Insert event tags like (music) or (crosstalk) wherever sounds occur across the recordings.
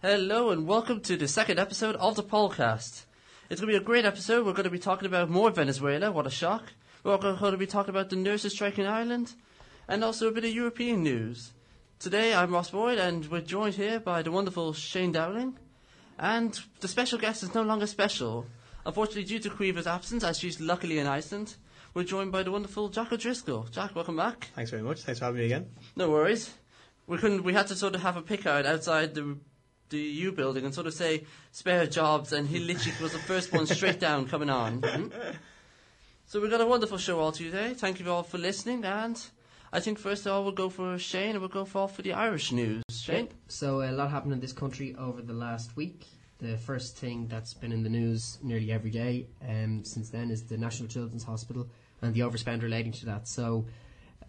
Hello and welcome to the second episode of the podcast. It's going to be a great episode. We're going to be talking about more Venezuela. What a shock. We're going to be talking about the nurses strike in Ireland and also a bit of European news. Today I'm Ross Boyd and we're joined here by the wonderful Shane Dowling. And the special guest is no longer special. Unfortunately, due to Quiva's absence, as she's luckily in Iceland, we're joined by the wonderful Jack O'Driscoll. Jack, welcome back. Thanks very much. Thanks for having me again. No worries. We couldn't. We had to sort of have a pick out outside the the U building and sort of say spare jobs, and he literally was the first one straight down coming on. Mhm. So we've got a wonderful show all today. Thank you all for listening, and I think first of all we'll go for Shane, and we'll go for for the Irish news. Shane. So a lot happened in this country over the last week. The first thing that's been in the news nearly every day um, since then is the National Children's Hospital and the overspend relating to that. So,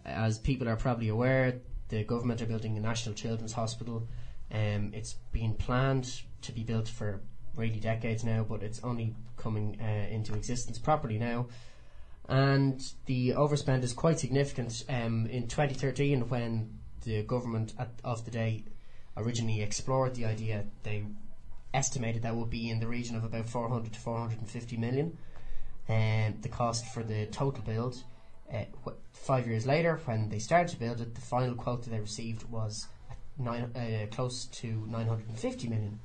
as people are probably aware, the government are building a National Children's Hospital. Um, it's been planned to be built for really decades now, but it's only coming uh, into existence properly now. And the overspend is quite significant. Um, in 2013, when the government at, of the day originally explored the idea, they estimated that would be in the region of about 400 to 450 million. And the cost for the total build, uh, wh- five years later, when they started to build it, the final quote that they received was nine, uh, close to 950 million.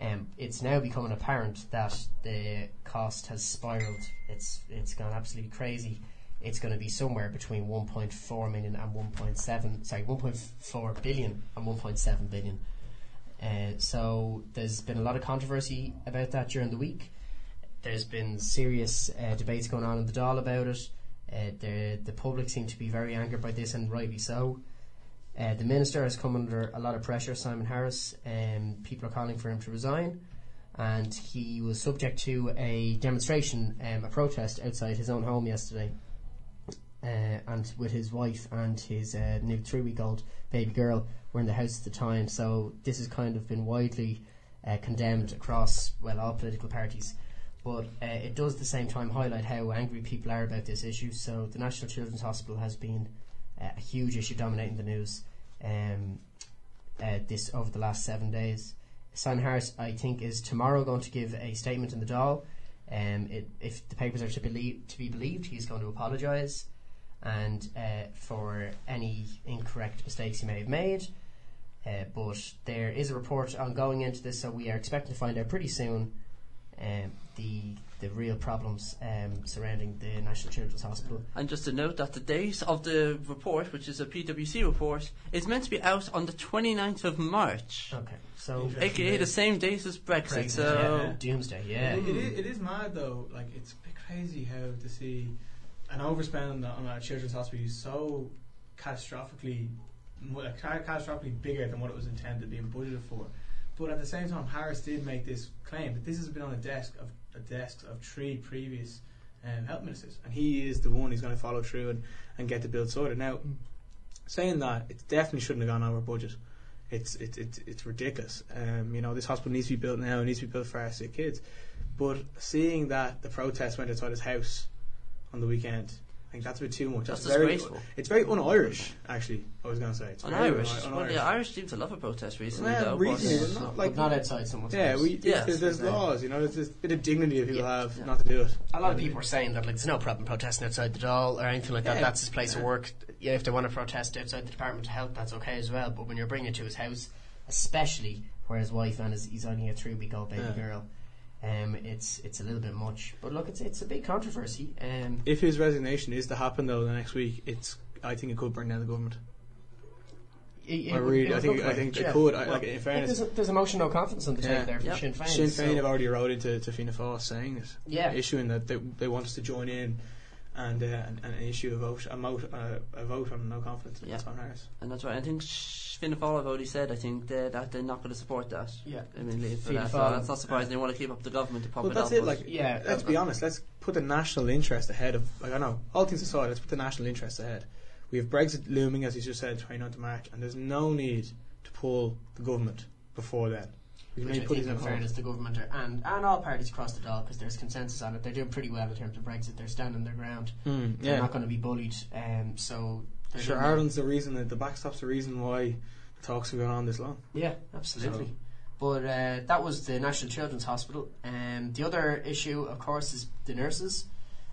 Um, it's now becoming apparent that the cost has spiraled. It's it's gone absolutely crazy. It's going to be somewhere between 1.4 million and 1.7 sorry 1.4 billion and 1.7 billion. Uh, so there's been a lot of controversy about that during the week. There's been serious uh, debates going on in the Dáil about it. Uh, the the public seem to be very angered by this, and rightly so. Uh, the minister has come under a lot of pressure, Simon Harris, and people are calling for him to resign. And he was subject to a demonstration, um, a protest outside his own home yesterday, uh, and with his wife and his uh, new three-week-old baby girl were in the house at the time. So this has kind of been widely uh, condemned across well all political parties. But uh, it does at the same time highlight how angry people are about this issue. So the National Children's Hospital has been a huge issue dominating the news um, uh, this over the last seven days. Simon Harris, I think, is tomorrow going to give a statement in the Dáil. Um, it, if the papers are to, to be believed, he's going to apologise and uh, for any incorrect mistakes he may have made. Uh, but there is a report ongoing into this, so we are expecting to find out pretty soon um, the the real problems um, surrounding the National Children's Hospital. And just to note that the date of the report, which is a PwC report, is meant to be out on the 29th of March, Okay, so aka the same date as Brexit. Brexit, so yeah, doomsday, yeah. It, it, is, it is mad though. Like it's crazy how to see an overspend on, on a children's hospital is so catastrophically, like, catastrophically bigger than what it was intended being budgeted for. But at the same time, Harris did make this claim that this has been on the desk of the desks of three previous um, health ministers, and he is the one who's going to follow through and, and get the bill sorted. Now, saying that, it definitely shouldn't have gone over budget. It's it's it's, it's ridiculous. Um, you know, this hospital needs to be built now. It needs to be built for our sick kids. But seeing that the protest went outside his house on the weekend, I think that's a bit too much. That's very, disgraceful. It's very un-Irish, actually. I was going to say it's on very Irish. un- Well, un-Irish. the Irish seem to love a protest recently, Well, though. recently, but- but So, not but like not outside someone's yeah, house. we Yes. there's, there's Yeah. laws. You know, there's a bit of dignity that people Yeah. have Yeah. not to do it. A lot of people are saying that like there's no problem protesting outside the Dáil or anything like that. Yeah. That's his place of work. Yeah, if they want to protest outside the Department of Health, that's okay as well. But when you're bringing it to his house, especially where his wife and his, he's only a three week old baby Yeah. girl, um, it's it's a little bit much. But look, it's it's a big controversy. Um, If his resignation is to happen though the next week, it's I think it could bring down the government. it- it I would- really, I think, I think it, it yeah. could. I, Well, like in fairness, there's, a, there's a motion of no confidence on the Yeah. take there from Yep. Sinn Féin. Sinn Féin so- have already wrote into to Fianna Fáil saying it, yeah, issuing that they, they want us to join in and uh, and, and issue a vote a, mo- uh, a vote on no confidence in Yeah. Simon Harris. And that's right. I think Fianna Fáil have already said. I think they, that they're not going to support that. yeah. I mean, for that. So that's not surprising. They want to keep up the government to pop Well, it that's up. it. Like, Yeah, let's uh, be honest. Let's put the national interest ahead of. Like I know, all things aside, let's put the national interest ahead. We have Brexit looming, as you just said, 29th of March, and there's no need to pull the government before then. Which I put think, in fairness, the government are, and, and all parties across the Dáil, because there's consensus on it, they're doing pretty well in terms of Brexit. They're standing their ground. Mm, They're not going to be bullied. Um, so sure. Ireland's the reason that the backstop's the reason why the talks have gone on this long. Yeah, absolutely. But uh, that was the National Children's Hospital. Um, the other issue, of course, is the nurses.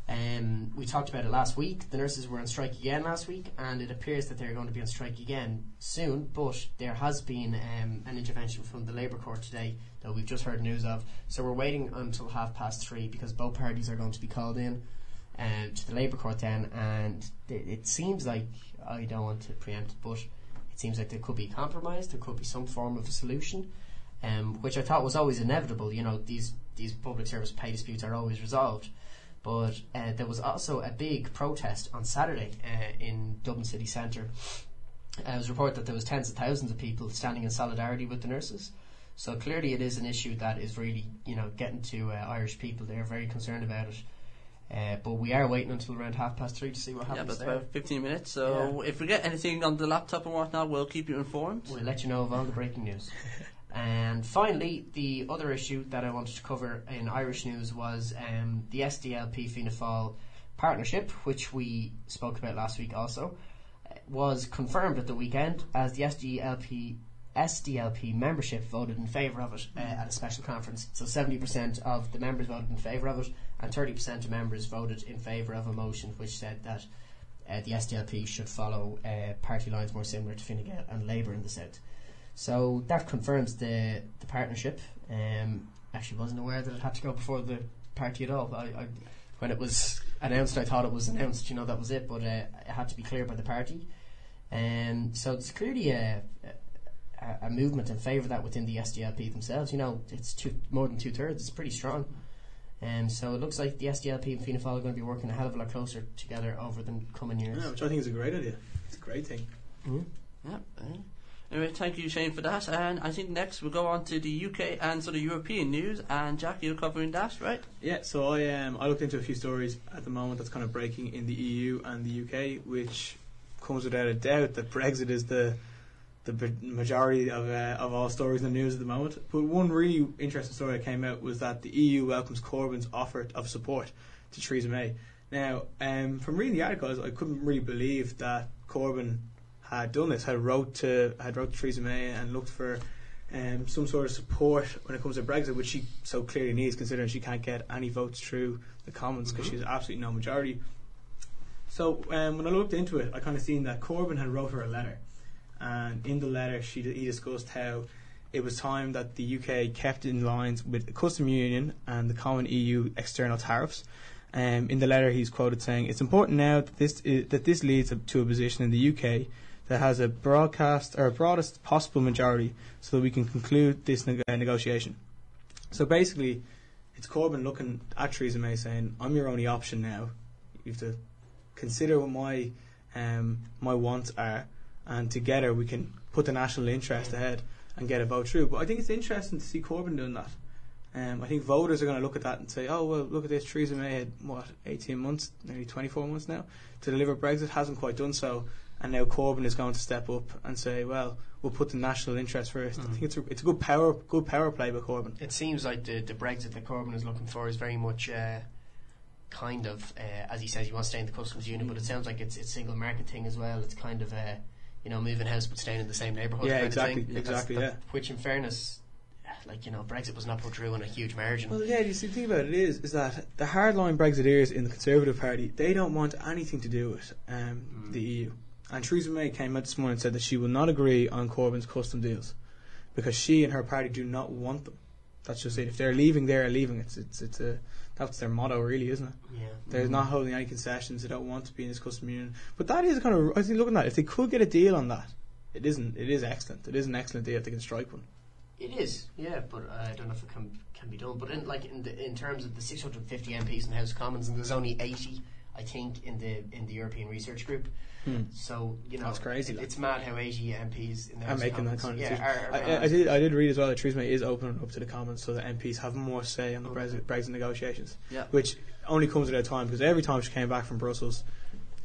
Um, we talked about it last week. The nurses were on strike again last week, and it appears that they're going to be on strike again soon. But there has been um, an intervention from the Labour Court today that we've just heard news of. So we're waiting until half past three because both parties are going to be called in uh, to the Labour Court then. And it, it seems like I don't want to preempt, it, but it seems like there could be a compromise. There could be some form of a solution, um, which I thought was always inevitable. You know, these these public service pay disputes are always resolved. But uh, there was also a big protest on Saturday uh, in Dublin city centre. Uh, it was reported that there was tens of thousands of people standing in solidarity with the nurses. So clearly, it is an issue that is really, you know, getting to uh, Irish people. They're very concerned about it. Uh, but we are waiting until around half past three to see what Yeah, happens but there. about 15 minutes. So if we get anything on the laptop and whatnot, we'll keep you informed. We'll let you know of all the breaking news. (laughs) and finally, the other issue that I wanted to cover in Irish news was um, the SDLP Fianna partnership, which we spoke about last week also, was confirmed at the weekend as the SDLP SDLP membership voted in favour of it uh, at a special conference. So 70% of the members voted in favour of it, and 30% of members voted in favour of a motion which said that uh, the SDLP should follow uh, party lines more similar to Fine Gael and Labour in the South. So that confirms the the partnership. Um, actually, wasn't aware that it had to go before the party at all. I, I, when it was announced, I thought it was announced. You know, that was it. But uh, it had to be cleared by the party. Um, so it's clearly a, a, a movement in favour of that within the SDLP themselves. You know, it's two, more than two thirds. It's pretty strong. Um, so it looks like the SDLP and Fianna Fáil are going to be working a hell of a lot closer together over the coming years. Yeah, which I think is a great idea. It's a great thing. Yeah. uh, Anyway, thank you, Shane, for that. And I think next we'll go on to the UK and sort of European news. And Jack, you're covering that, right? Yeah, so I um, I looked into a few stories at the moment that's kind of breaking in the EU and the UK, which comes without a doubt that Brexit is the the majority of uh, of all stories in the news at the moment. But one really interesting story that came out was that the EU welcomes Corbyn's offer of support to Theresa May. Now, um, from reading the articles, I couldn't really believe that Corbyn had done this, had wrote to had wrote to Theresa May and looked for um, some sort of support when it comes to Brexit, which she so clearly needs, considering she can't get any votes through the Commons because she has absolutely no majority. So um, when I looked into it, I kind of seen that Corbyn had wrote her a letter, and in the letter she he discussed how it was time that the UK kept in lines with the custom union and the common EU external tariffs. Um, in the letter, he's quoted saying, "It's important now that this i that this leads to a position in the UK that has a broadcast or a broadest possible majority, so that we can conclude this uh, negotiation." So basically, it's Corbyn looking at Theresa May saying, "I'm your only option now. You have to consider what my um, my wants are, and together we can put the national interest ahead and get a vote through." But I think it's interesting to see Corbyn doing that. Um, I think voters are going to look at that and say, "Oh well, look at this. Theresa May had what 18 months, nearly 24 months now, to deliver Brexit. Hasn't quite done so, and now Corbyn is going to step up and say, "Well, we'll put the national interest first. I think it's a, it's a good power good power play by Corbyn. It seems like the, the Brexit that Corbyn is looking for is very much uh, kind of, uh, as he says, he wants to stay in the customs union, but it sounds like it's it's single market thing as well. It's kind of, uh, you know, moving house but staying in the same neighbourhood. Yeah, kind exactly, Of thing. Exactly, that- yeah. Which, in fairness, like you know, Brexit was not put through on a huge margin. Well, yeah. You see, the thing about it is, is that the hardline Brexiteers in the Conservative Party they don't want anything to do with um, Mm. the EU. And Theresa May came out this morning and said that she will not agree on Corbyn's custom deals because she and her party do not want them. That's just it. If they're leaving, they're leaving. It's it's it's a that's their motto, really, isn't it? yeah, They're not holding any concessions. They don't want to be in this custom union. But that is kind of. I think looking at that, if they could get a deal on that, it isn't. It is excellent. It is an excellent deal if they can strike one. It is, yeah, but I don't know if it can can be done. But in like in the in terms of the 650 MPs in the House of Commons, and there's only 80, I think, in the in the European Research Group. Hmm. So you know, That's crazy, it- it's mad how 80 MPs in the I'm making of that Commons, kind of yeah, decision. are, are I, I, did. I did read as well that Theresa May is opening up to the Commons so that MPs have more say on the Okay. Brexit, Brexit negotiations, Yeah. which only comes at a time because every time she came back from Brussels,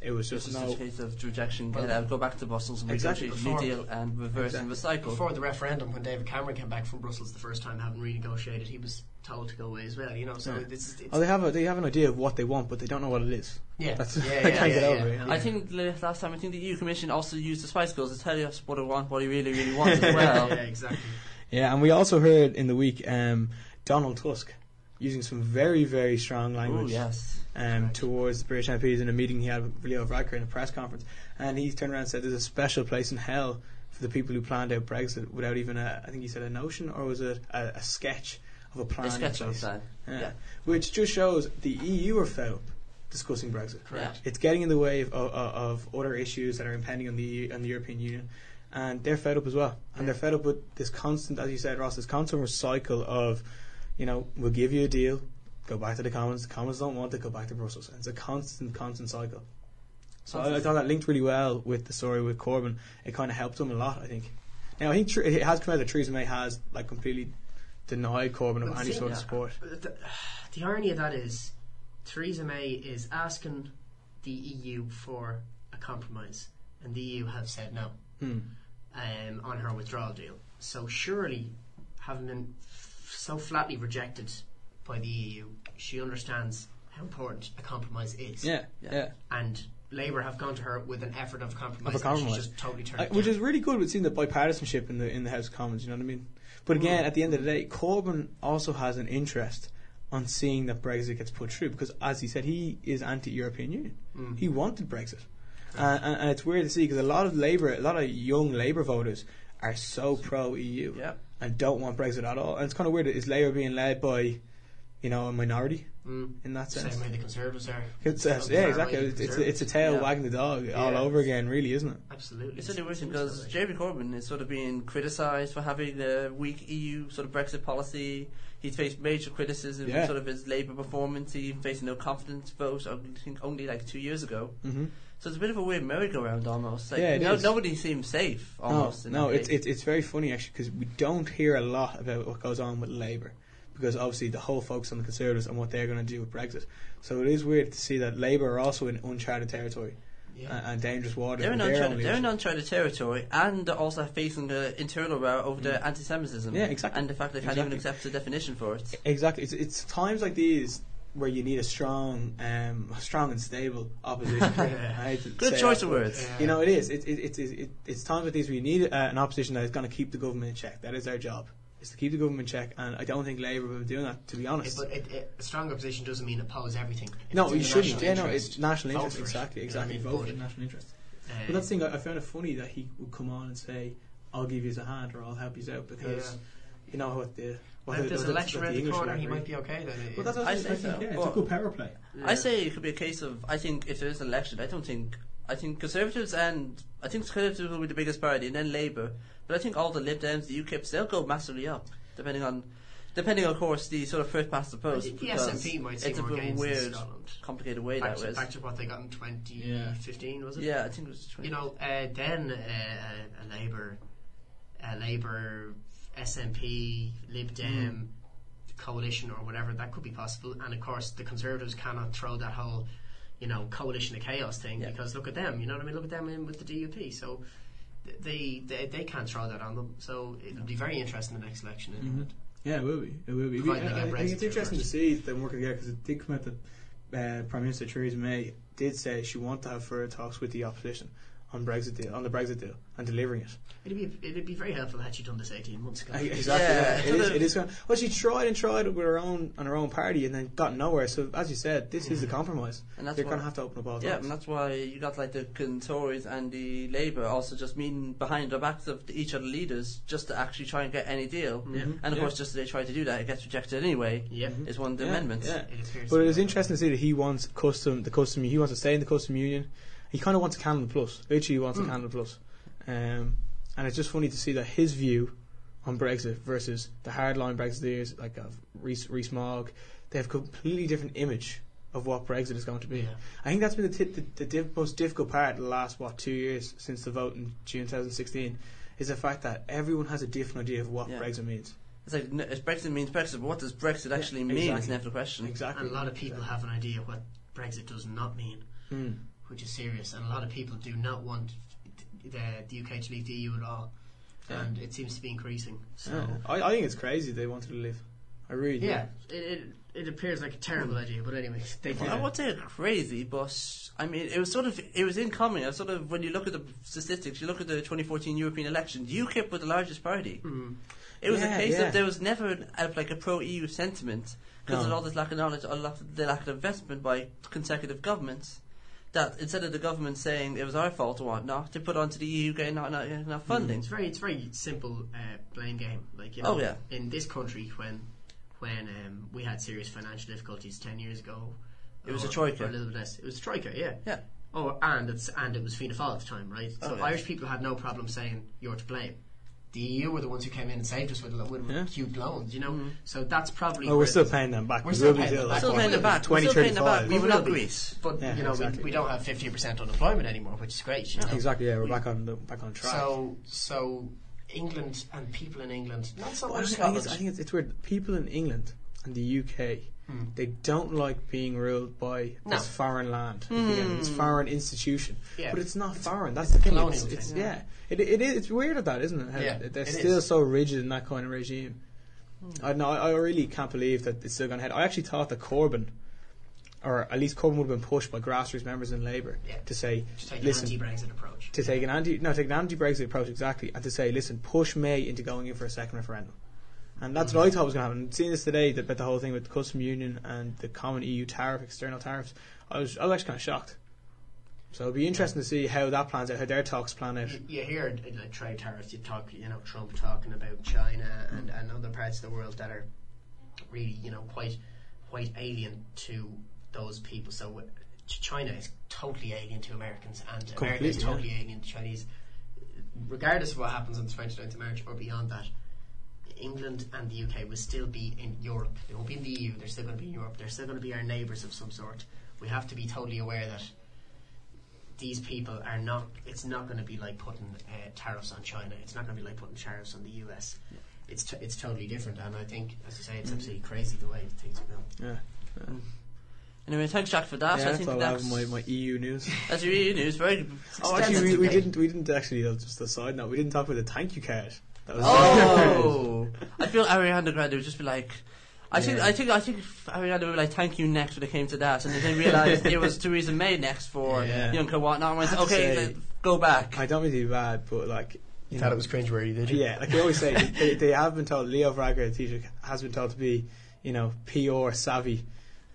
it was This just is no. a case of rejection. Well, Get out, go back to Brussels and Exactly. negotiate a new deal and reverse and recycle. Before the referendum, when David Cameron came back from Brussels the first time, having renegotiated, he was told to go away as well. You know, so Yeah. it's, it's Oh, they have a they have an idea of what they want, but they don't know what it is. yeah, That's yeah, (laughs) I yeah, can't yeah, get yeah, over it. yeah. I think last time I think the EU Commission also used the Spice Girls to tell us what they want, what they really, really want as (laughs) well. yeah, exactly. Yeah, and we also heard in the week um, Donald Tusk using some very, very strong Oh language yes. um, towards the British MPs in a meeting he had with Leo Varadkar in a press conference. And he turned around and said there's a special place in hell for the people who planned out Brexit without even a, I think he said a notion or was it a, a sketch of a plan A in sketch of place. that. Yeah. Yeah. Which just shows the EU are fed up discussing Brexit. Correct. It's getting in the way of, of, of other issues that are impending on the EU, on the European Union, and they're fed up as well. And they're fed up with this constant, as you said, Ross, this constant cycle of, you know, we'll give you a deal, go back to the Commons. The Commons don't want it, go back to Brussels. And it's a constant, constant cycle. So I, I thought that linked really well with the story with Corbyn. It kind of helped him a lot, I think. Now I think tr- it has come out that Theresa May has like completely denied Corbyn of any sort of support. The, the irony of that is Theresa May is asking the EU for a compromise, and the EU have said no Hmm. um, on her withdrawal deal. So surely, having been f- so flatly rejected by the EU, she understands how important a compromise is. Yeah, Yeah. yeah. And Labour have gone to her with an effort of compromise, Of a compromise. just totally turned Uh, it which is really good with seeing the bipartisanship in the in the House of Commons. You know what I mean? But again, at the end of the day, Corbyn also has an interest on seeing that Brexit gets put through because, as he said, he is anti-European Union. Mm. He wanted Brexit, uh, and, and it's weird to see because a lot of Labour, a lot of young Labour voters are so pro-EU Yeah. and don't want Brexit at all. And it's kind of weird. Is Labour being led by, you know, a minority Mm. in that sense? Same way the Conservatives are. It's, uh, yeah, exactly. It's, it's, it's a tail Yeah. wagging the dog all over again, really, isn't it? Absolutely. It's really weird Seems because that. Jeremy Corbyn is sort of being criticised for having a weak EU sort of Brexit policy. He's faced major criticism Yeah. sort of his Labour performance. He faced a no confidence vote, I think only like two years ago. Mm-hmm. So it's a bit of a weird merry-go-round almost. Like, Yeah, it no, is. Nobody seems safe almost. No, no it's, it's it's very funny actually because we don't hear a lot about what goes on with Labour because obviously the whole focus on the Conservatives and what they're going to do with Brexit. So it is weird to see that Labour are also in uncharted territory Yeah. and, and dangerous waters. They're in, uncharted, they're in uncharted territory and also facing an internal row over the anti-Semitism. Yeah, exactly. And the fact they can't even Exactly. accept a definition for it. Exactly. It's, it's times like these where you need a strong, um, strong and stable opposition. (laughs) Good choice that, of words. Yeah. You know, it is. It, it, it, it, it, it's times like these where you need uh, an opposition that is going to keep the government in check. That is their job. Is to keep the government in check, and I don't think Labour will be doing that. To be Yeah, honest, but it, it, a strong opposition doesn't mean oppose everything. If No, you shouldn't. national Yeah, no, it's national vote interest. for it. Exactly, You know I exactly. mean? Vote for But, national interest. uh, But that's the thing. I I found it funny that he would come on and say, "I'll give you a hand" or "I'll help you out," because you know what the what if the, there's what an election around the English corner, he might be okay then. Well, that's what I I, think. so. Yeah, it's Well, a good power play. I say it could be a case of I think if there is an election, I don't think I think Conservatives and I think Conservatives will be the biggest party, and then Labour. But I think all the Lib Dems, the UKIPs, they'll go massively up, depending on depending, of course, the sort of first past the post. the SNP might see it's a more bit gains weird, complicated way Back that to, was. back to what they got in 2015, was it? Yeah, I think it was. 20. You know, uh, then uh, a Labour, a Labour, SNP, Lib Dem coalition or whatever that could be possible. And of course, the Conservatives cannot throw that whole, you know, coalition of chaos thing Yeah. because look at them. You know what I mean? Look at them in with the DUP. So. Th- They, they they can't throw that on them, so it'll be very interesting in the next election. isn't Mhm. it? Yeah, it will be. It will be. I, I think it's interesting to see them working together because it did come out that uh, Prime Minister Theresa May did say she wanted to have further talks with the opposition on Brexit deal, on the Brexit deal, and delivering it. It'd be it'd be very helpful had she done this eighteen months ago. Exactly. Yeah, Yeah, it's it sort is. of- It is. (laughs) Going, well, she tried and tried with her own on her own party, and then got nowhere. So, as you said, this is the compromise. And that's They're why- going to have to open up all Yeah, doors. and that's why you got like the Con- Tories and the Labour also just meeting behind the backs of each of the leaders just to actually try and get any deal. Yeah. Mhm. And of Yeah. course, just as they try to do that, it gets rejected anyway. Yeah. Is one of the Yeah, amendments. yeah. It But to it be is that way. interesting to see that he wants custom, the custom. He wants to stay in the custom union. He kind of wants a Canada Plus. Literally, he wants Mm. a Canada Plus. Um, and it's just funny to see that his view on Brexit versus the hardline Brexiteers like of Rees, Rees Mogg, they have a completely different image of what Brexit is going to be. Yeah. I think that's been the, t- the, the diff- most difficult part of the last what two years since the vote in June 2016 is the fact that everyone has a different idea of what Yeah. Brexit means. It's like n- if Brexit means Brexit, but what does Brexit Yeah, actually mean? Is exactly. never the question. Exactly. And a lot of people have an idea what Brexit does not mean, Mm. Which is serious. And a lot of people do not want the, the UK to leave the EU at all. Yeah. And it seems to be increasing. So Yeah. I, I think it's crazy they wanted to leave. I really do. Yeah, it, it, it appears like a terrible idea, but anyway, they did. I won't say crazy, but I mean, it was sort of it was incoming. It sort of when you look at the statistics, you look at the 2014 European elections, UKIP was the largest party. Mm. It was Yeah, a case yeah. of there was never an, like a pro-EU sentiment because No. of all this lack of knowledge, a lot of the lack of investment by consecutive governments. That instead of the government saying it was our fault or whatnot, they put onto the EU getting not, not, not funding. It's very, it's very simple uh, blame game. Like you know, Oh, yeah. in this country, when when um, we had serious financial difficulties ten years ago, It was a or- troika. or a little bit less. It was a troika, yeah. Yeah. Oh, and it's and it was Fianna Fáil at the time, right? So Oh, yeah. Irish people had no problem saying you're to blame. The EU were the ones who came in and saved us with, with Yeah. huge loans, you know. Mm-hmm. So that's probably. Oh, we're still paying them back. We're We still will paying them back. like, Still what, paying them back. We're still paying them back. We We will not be. Greece. But Yeah, you know, exactly. we, we don't have fifty percent unemployment anymore, which is great. You know? Exactly. Yeah, we're back on the back on track. So, so England and people in England, not so Well, I, much think, I, think it's, I think it's, it's weird. People in England and the UK, Hmm. they don't like being ruled by No. this foreign land, Hmm. again, this foreign institution. Yeah. But it's not foreign. That's the thing. Colonial It's, it's thing, yeah. It, it is. It's weird at that, isn't it? How Yeah, they're it still is. so rigid in that kind of regime. I know. I really can't believe that it's still going ahead. I actually thought that Corbyn, or at least Corbyn, would have been pushed by grassroots members in Labour Yeah. to say, Just take listen, an anti-Brexit approach. to take an anti no take an anti Brexit approach exactly and to say listen push May into going in for a second referendum and that's what I thought was going to happen seeing this today about the whole thing with the custom union and the common EU tariff external tariffs I was I was actually kind of shocked so it'll be interesting to see how that plans out how their talks plan out You, hear uh, like trade tariffs. You talk, you know, Trump talking about China and, and other parts of the world that are really, you know, quite quite alien to those people. So uh, China is totally alien to Americans, and America is Completely, totally alien to Chinese. Regardless of what happens on the 29th of March or beyond that, England and the UK will still be in Europe. They won't be in the EU. They're still going to be in Europe. They're still going to be our neighbours of some sort. We have to be totally aware that these people are not. It's not going to be like putting uh, tariffs on China. It's not going to be like putting tariffs on the US. It's t- it's totally different, and I think, as I say, it's absolutely crazy the way things are going. yeah Anyway, thanks Jack for that. yeah I that's think all I have that's, my, my EU news (laughs) that's your EU news. Very. oh actually we, we didn't we didn't actually uh, just a side note we didn't talk about the thank you card that was Oh, (laughs) I feel Ariana Grande would just be like. I think Yeah. I think I think Ariana would be like, "Thank you next" when it came to that, and then they realised it was (laughs) Theresa May next for Yeah. Juncker whatnot. And went, I have to "Okay, say- let- go back." I don't mean to be bad but like you know, it was cringeworthy, did you? Yeah, like they always say, (laughs) they, they have been told. Leo Varadkar, the Taoiseach, has been told to be, you know, PR savvy,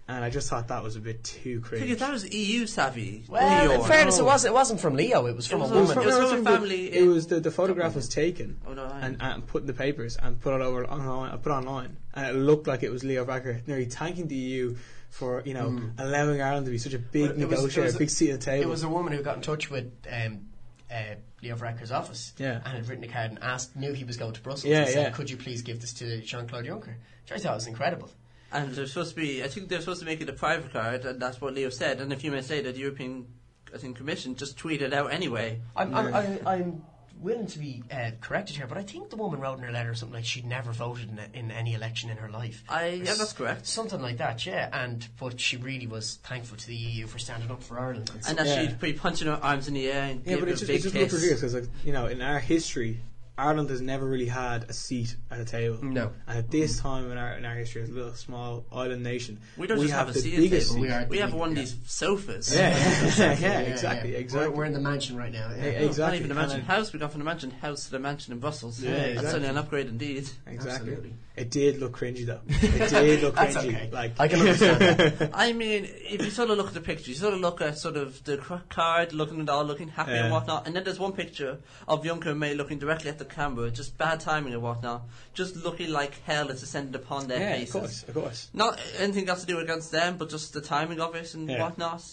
and I just thought that was a bit too cringe. Because that was EU savvy. Well, New in York. fairness, it No. was it wasn't from Leo. It was from was a from- woman. it was no, from a but family It in- was the, the photograph was taken Oh no, and, and put in the papers and put it over online, put online, and it looked like it was Leo Varadkar nearly thanking the EU for you know allowing Ireland to be such a big Well, it was- negotiator, was a a- big seat at the table. It was a woman who got in touch with um, uh, Leo Varadkar's office Yeah. and had written a card and asked, knew he was going to Brussels Yeah, and said, yeah. could you please give this to Jean Claude Juncker? Which I thought was incredible. And they're supposed to be. I think they're supposed to make it a private card, and that's what Leo said. And a few minutes later, the European, I think, Commission just tweeted out anyway. I'm, I'm, I'm, I'm willing to be uh, corrected here, but I think the woman wrote in her letter something like she'd never voted in, a, in any election in her life. I yeah, that's correct. Something like that, yeah. And but she really was thankful to the EU for standing up for Ireland. And, And that Yeah. she'd be punching her arms in the air and yeah, but her it a just, big it just looked kiss. ridiculous because, like, you know, in our history, Ireland has never really had a seat at a table. no, And at this time in our in our history, as a little small island nation, We don't just have, a the seat at biggest table. We are We have one of yeah. these sofas. Yeah, (laughs) (laughs) yeah, Yeah, exactly, yeah. exactly. We're, we're in the mansion right now. Yeah. Exactly. Not even a And mansion I- house. We got from the mansion house to the mansion in Brussels. Yeah, That's exactly. only an upgrade indeed. Exactly. Absolutely. It did look cringy though. (laughs) It did look That's cringy. okay. Like I can understand that. I mean, if you sort of look at the picture, you sort of look at sort of the card, looking at all, looking happy and whatnot, and then there's one picture of Juncker and May looking directly at the camera, just bad timing and whatnot, just looking like hell is descended upon their yeah, of course, of course. Not anything got to do against them, but just the timing of it and Yeah. whatnot.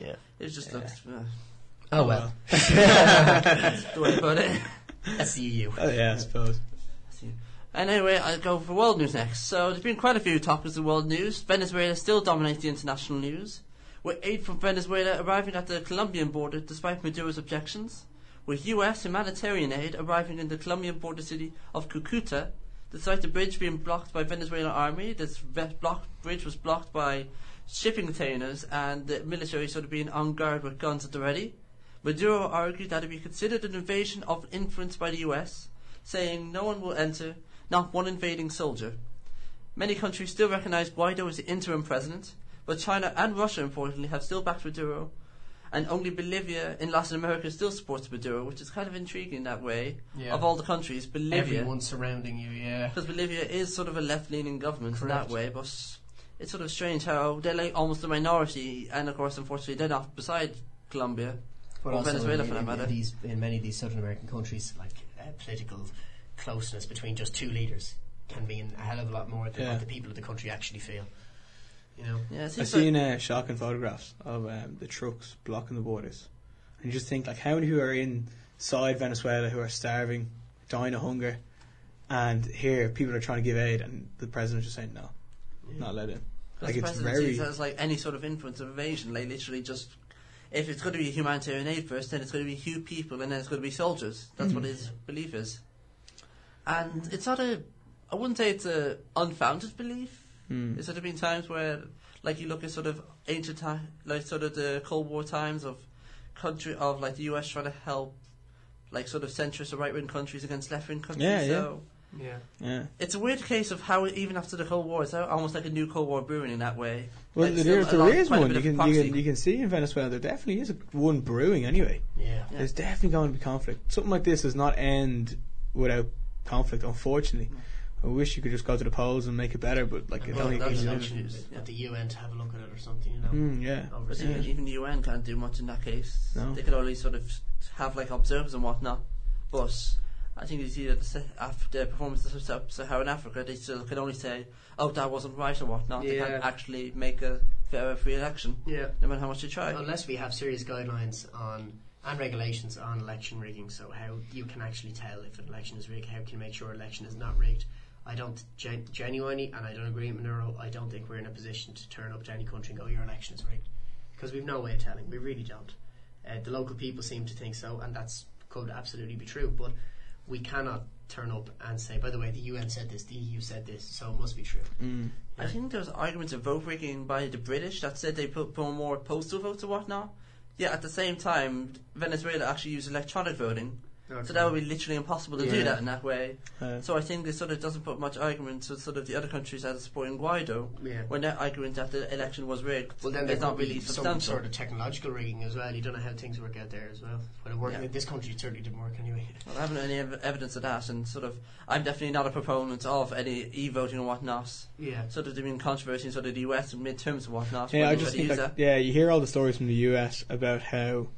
Yeah. It just Yeah. looks uh, Oh (laughs) well. that's the way to put it. (laughs) That's the EU. Oh yeah, I suppose. And anyway, I'll go for world news next. So there's been quite a few topics in world news. Venezuela still dominates the international news, with aid from Venezuela arriving at the Colombian border despite Maduro's objections, with US humanitarian aid arriving in the Colombian border city of Cucuta, despite the bridge being blocked by Venezuelan army. This block, bridge was blocked by shipping containers and the military sort of being on guard with guns at the ready. Maduro argued that it be considered an invasion of influence by the US, saying no one will enter, not one invading soldier. Many countries still recognize Guaido as the interim president, but China and Russia, importantly, have still backed Maduro, and only Bolivia in Latin America still supports Maduro, which is kind of intriguing in that way. Yeah. Of all the countries, Bolivia, Everyone surrounding you, yeah. because Bolivia is sort of a left-leaning government in that way, but it's sort of strange how they're like almost a minority, and of course, unfortunately, they're not beside Colombia. But Or also Venezuela, in, for that matter. in these, in many of these Southern American countries, like uh, political closeness between just two leaders can mean a hell of a lot more than Yeah. what the people of the country actually feel. You know? Yeah, I've like- seen uh, shocking photographs of um, the trucks blocking the borders, and you just think like how many who are inside Venezuela who are starving, dying of hunger, and here people are trying to give aid, and the president's just saying no, not let in. Like the it's very has like any sort of influence of invasion, like literally just if it's going to be humanitarian aid first, then it's going to be few people, and then it's going to be soldiers. That's what Mhm. his belief is, and it's not a. I wouldn't say it's a unfounded belief. Mm. There's sort of been times where, like, you look at sort of ancient time, like sort of the Cold War times of country of like the US trying to help, like sort of centrist or right wing countries against left wing countries. Yeah, yeah. so Yeah. Yeah. it's a weird case of how even after the Cold War, it's almost like a new Cold War brewing in that way. Well, Like, there, still there lot- is one. You can, you can you can see in Venezuela there definitely is a, one brewing anyway. Yeah. Yeah. There's definitely going to be conflict. Something like this does not end without conflict. Unfortunately, I wish you could just go to the polls and make it better, but like And it well, only that was gives the you. option. election, Yeah. get the UN to have a look at it or something, you know? Mm, yeah. But Oversee even, the UN can't do much in that case. No. They can only sort of have like observers and whatnot. But I think you see that the, se- the performance of Sub- Saharan Africa, they still can only say, "Oh, that wasn't right" or whatnot. Yeah. They can't actually make a fair, free election, Yeah. no matter how much they try. Unless we have serious guidelines on and regulations on election rigging, so how you can actually tell if an election is rigged, how can you make sure election is not rigged. I don't gen- genuinely, and I don't agree with Monero. I don't think we're in a position to turn up to any country and go, "Your election is rigged," because we've no way of telling. We really don't. Uh, the local people seem to think so, and that's could absolutely be true. But we cannot turn up and say, "By the way, the UN said this, the EU said this, so it must be true." Mm. I think there's arguments of vote rigging by the British that said they put, put more postal votes or whatnot. Yeah, at the same time, Venezuela actually used electronic voting, so that would be literally impossible to do that in that way. Uh, So I think this sort of doesn't put much argument to sort of the other countries that are supporting Guaido yeah. when they're arguing that the election was rigged. Well, then there's not not really some sort of technological rigging as well. You don't know how things work out there as well. But it worked Yeah. in this country. It certainly didn't work anyway. Well, I haven't any ev- evidence of that, and sort of, I'm definitely not a proponent of any e-voting and whatnot. Yeah. Sort of, there's been controversy in sort of the US and midterms and whatnot. yeah, I just think like, yeah, you hear all the stories from the US about how